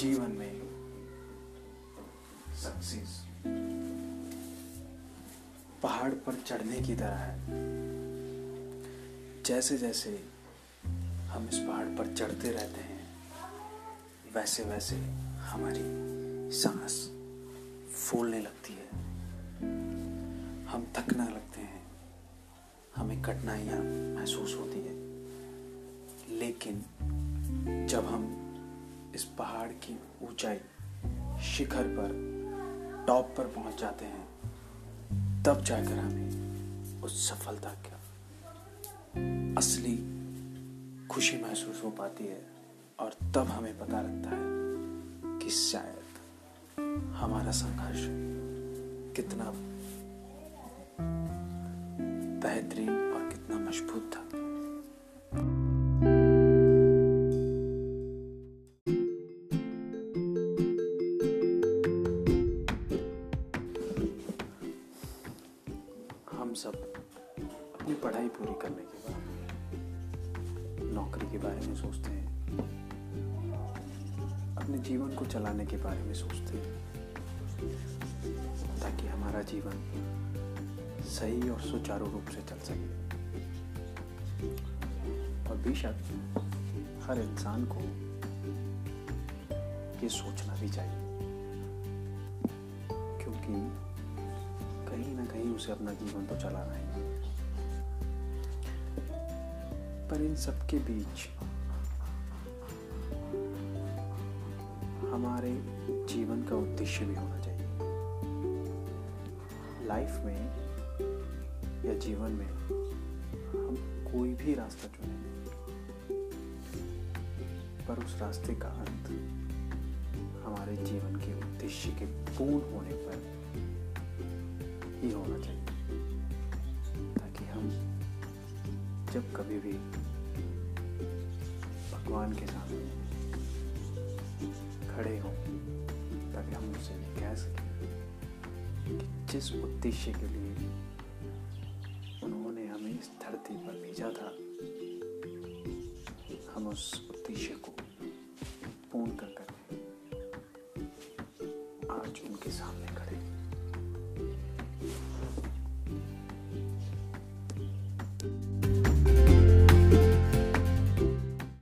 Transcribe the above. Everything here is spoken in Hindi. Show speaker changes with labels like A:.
A: जीवन में सक्सेस पहाड़ पर चढ़ने की तरह है। जैसे जैसे हम इस पहाड़ पर चढ़ते रहते हैं, वैसे वैसे हमारी सांस फूलने लगती है। हम थकने लगते हैं। हमें कठिनाइयाँ महसूस होती है। लेकिन जब हम इस पहाड़ की ऊंचाई शिखर पर, टॉप पर पहुँच जाते हैं। तब जाकर हमें उस सफलता का असली खुशी महसूस हो पाती है और तब हमें पता लगता है कि शायद हमारा संघर्ष कितना बेहतरीन और कितना मज़बूत था। हम सब अपनी पढ़ाई पूरी करने के बाद, नौकरी के बारे में सोचते हैं। अपने जीवन को चलाने के बारे में सोचते हैं। ताकि हमारा जीवन सही और सुचारू रूप से चल सके। और बेशक हर इंसान को ये सोचना भी चाहिए। क्योंकि उसे अपना जीवन तो चलाना ही। पर इन सबके बीच हमारे जीवन का उद्देश्य भी होना चाहिए। लाइफ में या जीवन में हम कोई भी रास्ता चुने, पर उस रास्ते का अंत हमारे जीवन के उद्देश्य के पूर्ण होने पर ही होना चाहिए। ताकि हम जब कभी भी भगवान के सामने खड़े हों, ताकि हम उनसे ये कह सकें कि जिस उद्देश्य के लिए उन्होंने हमें इस धरती पर भेजा था, हम उस उद्देश्य को पूर्ण कर कर आज उनके सामने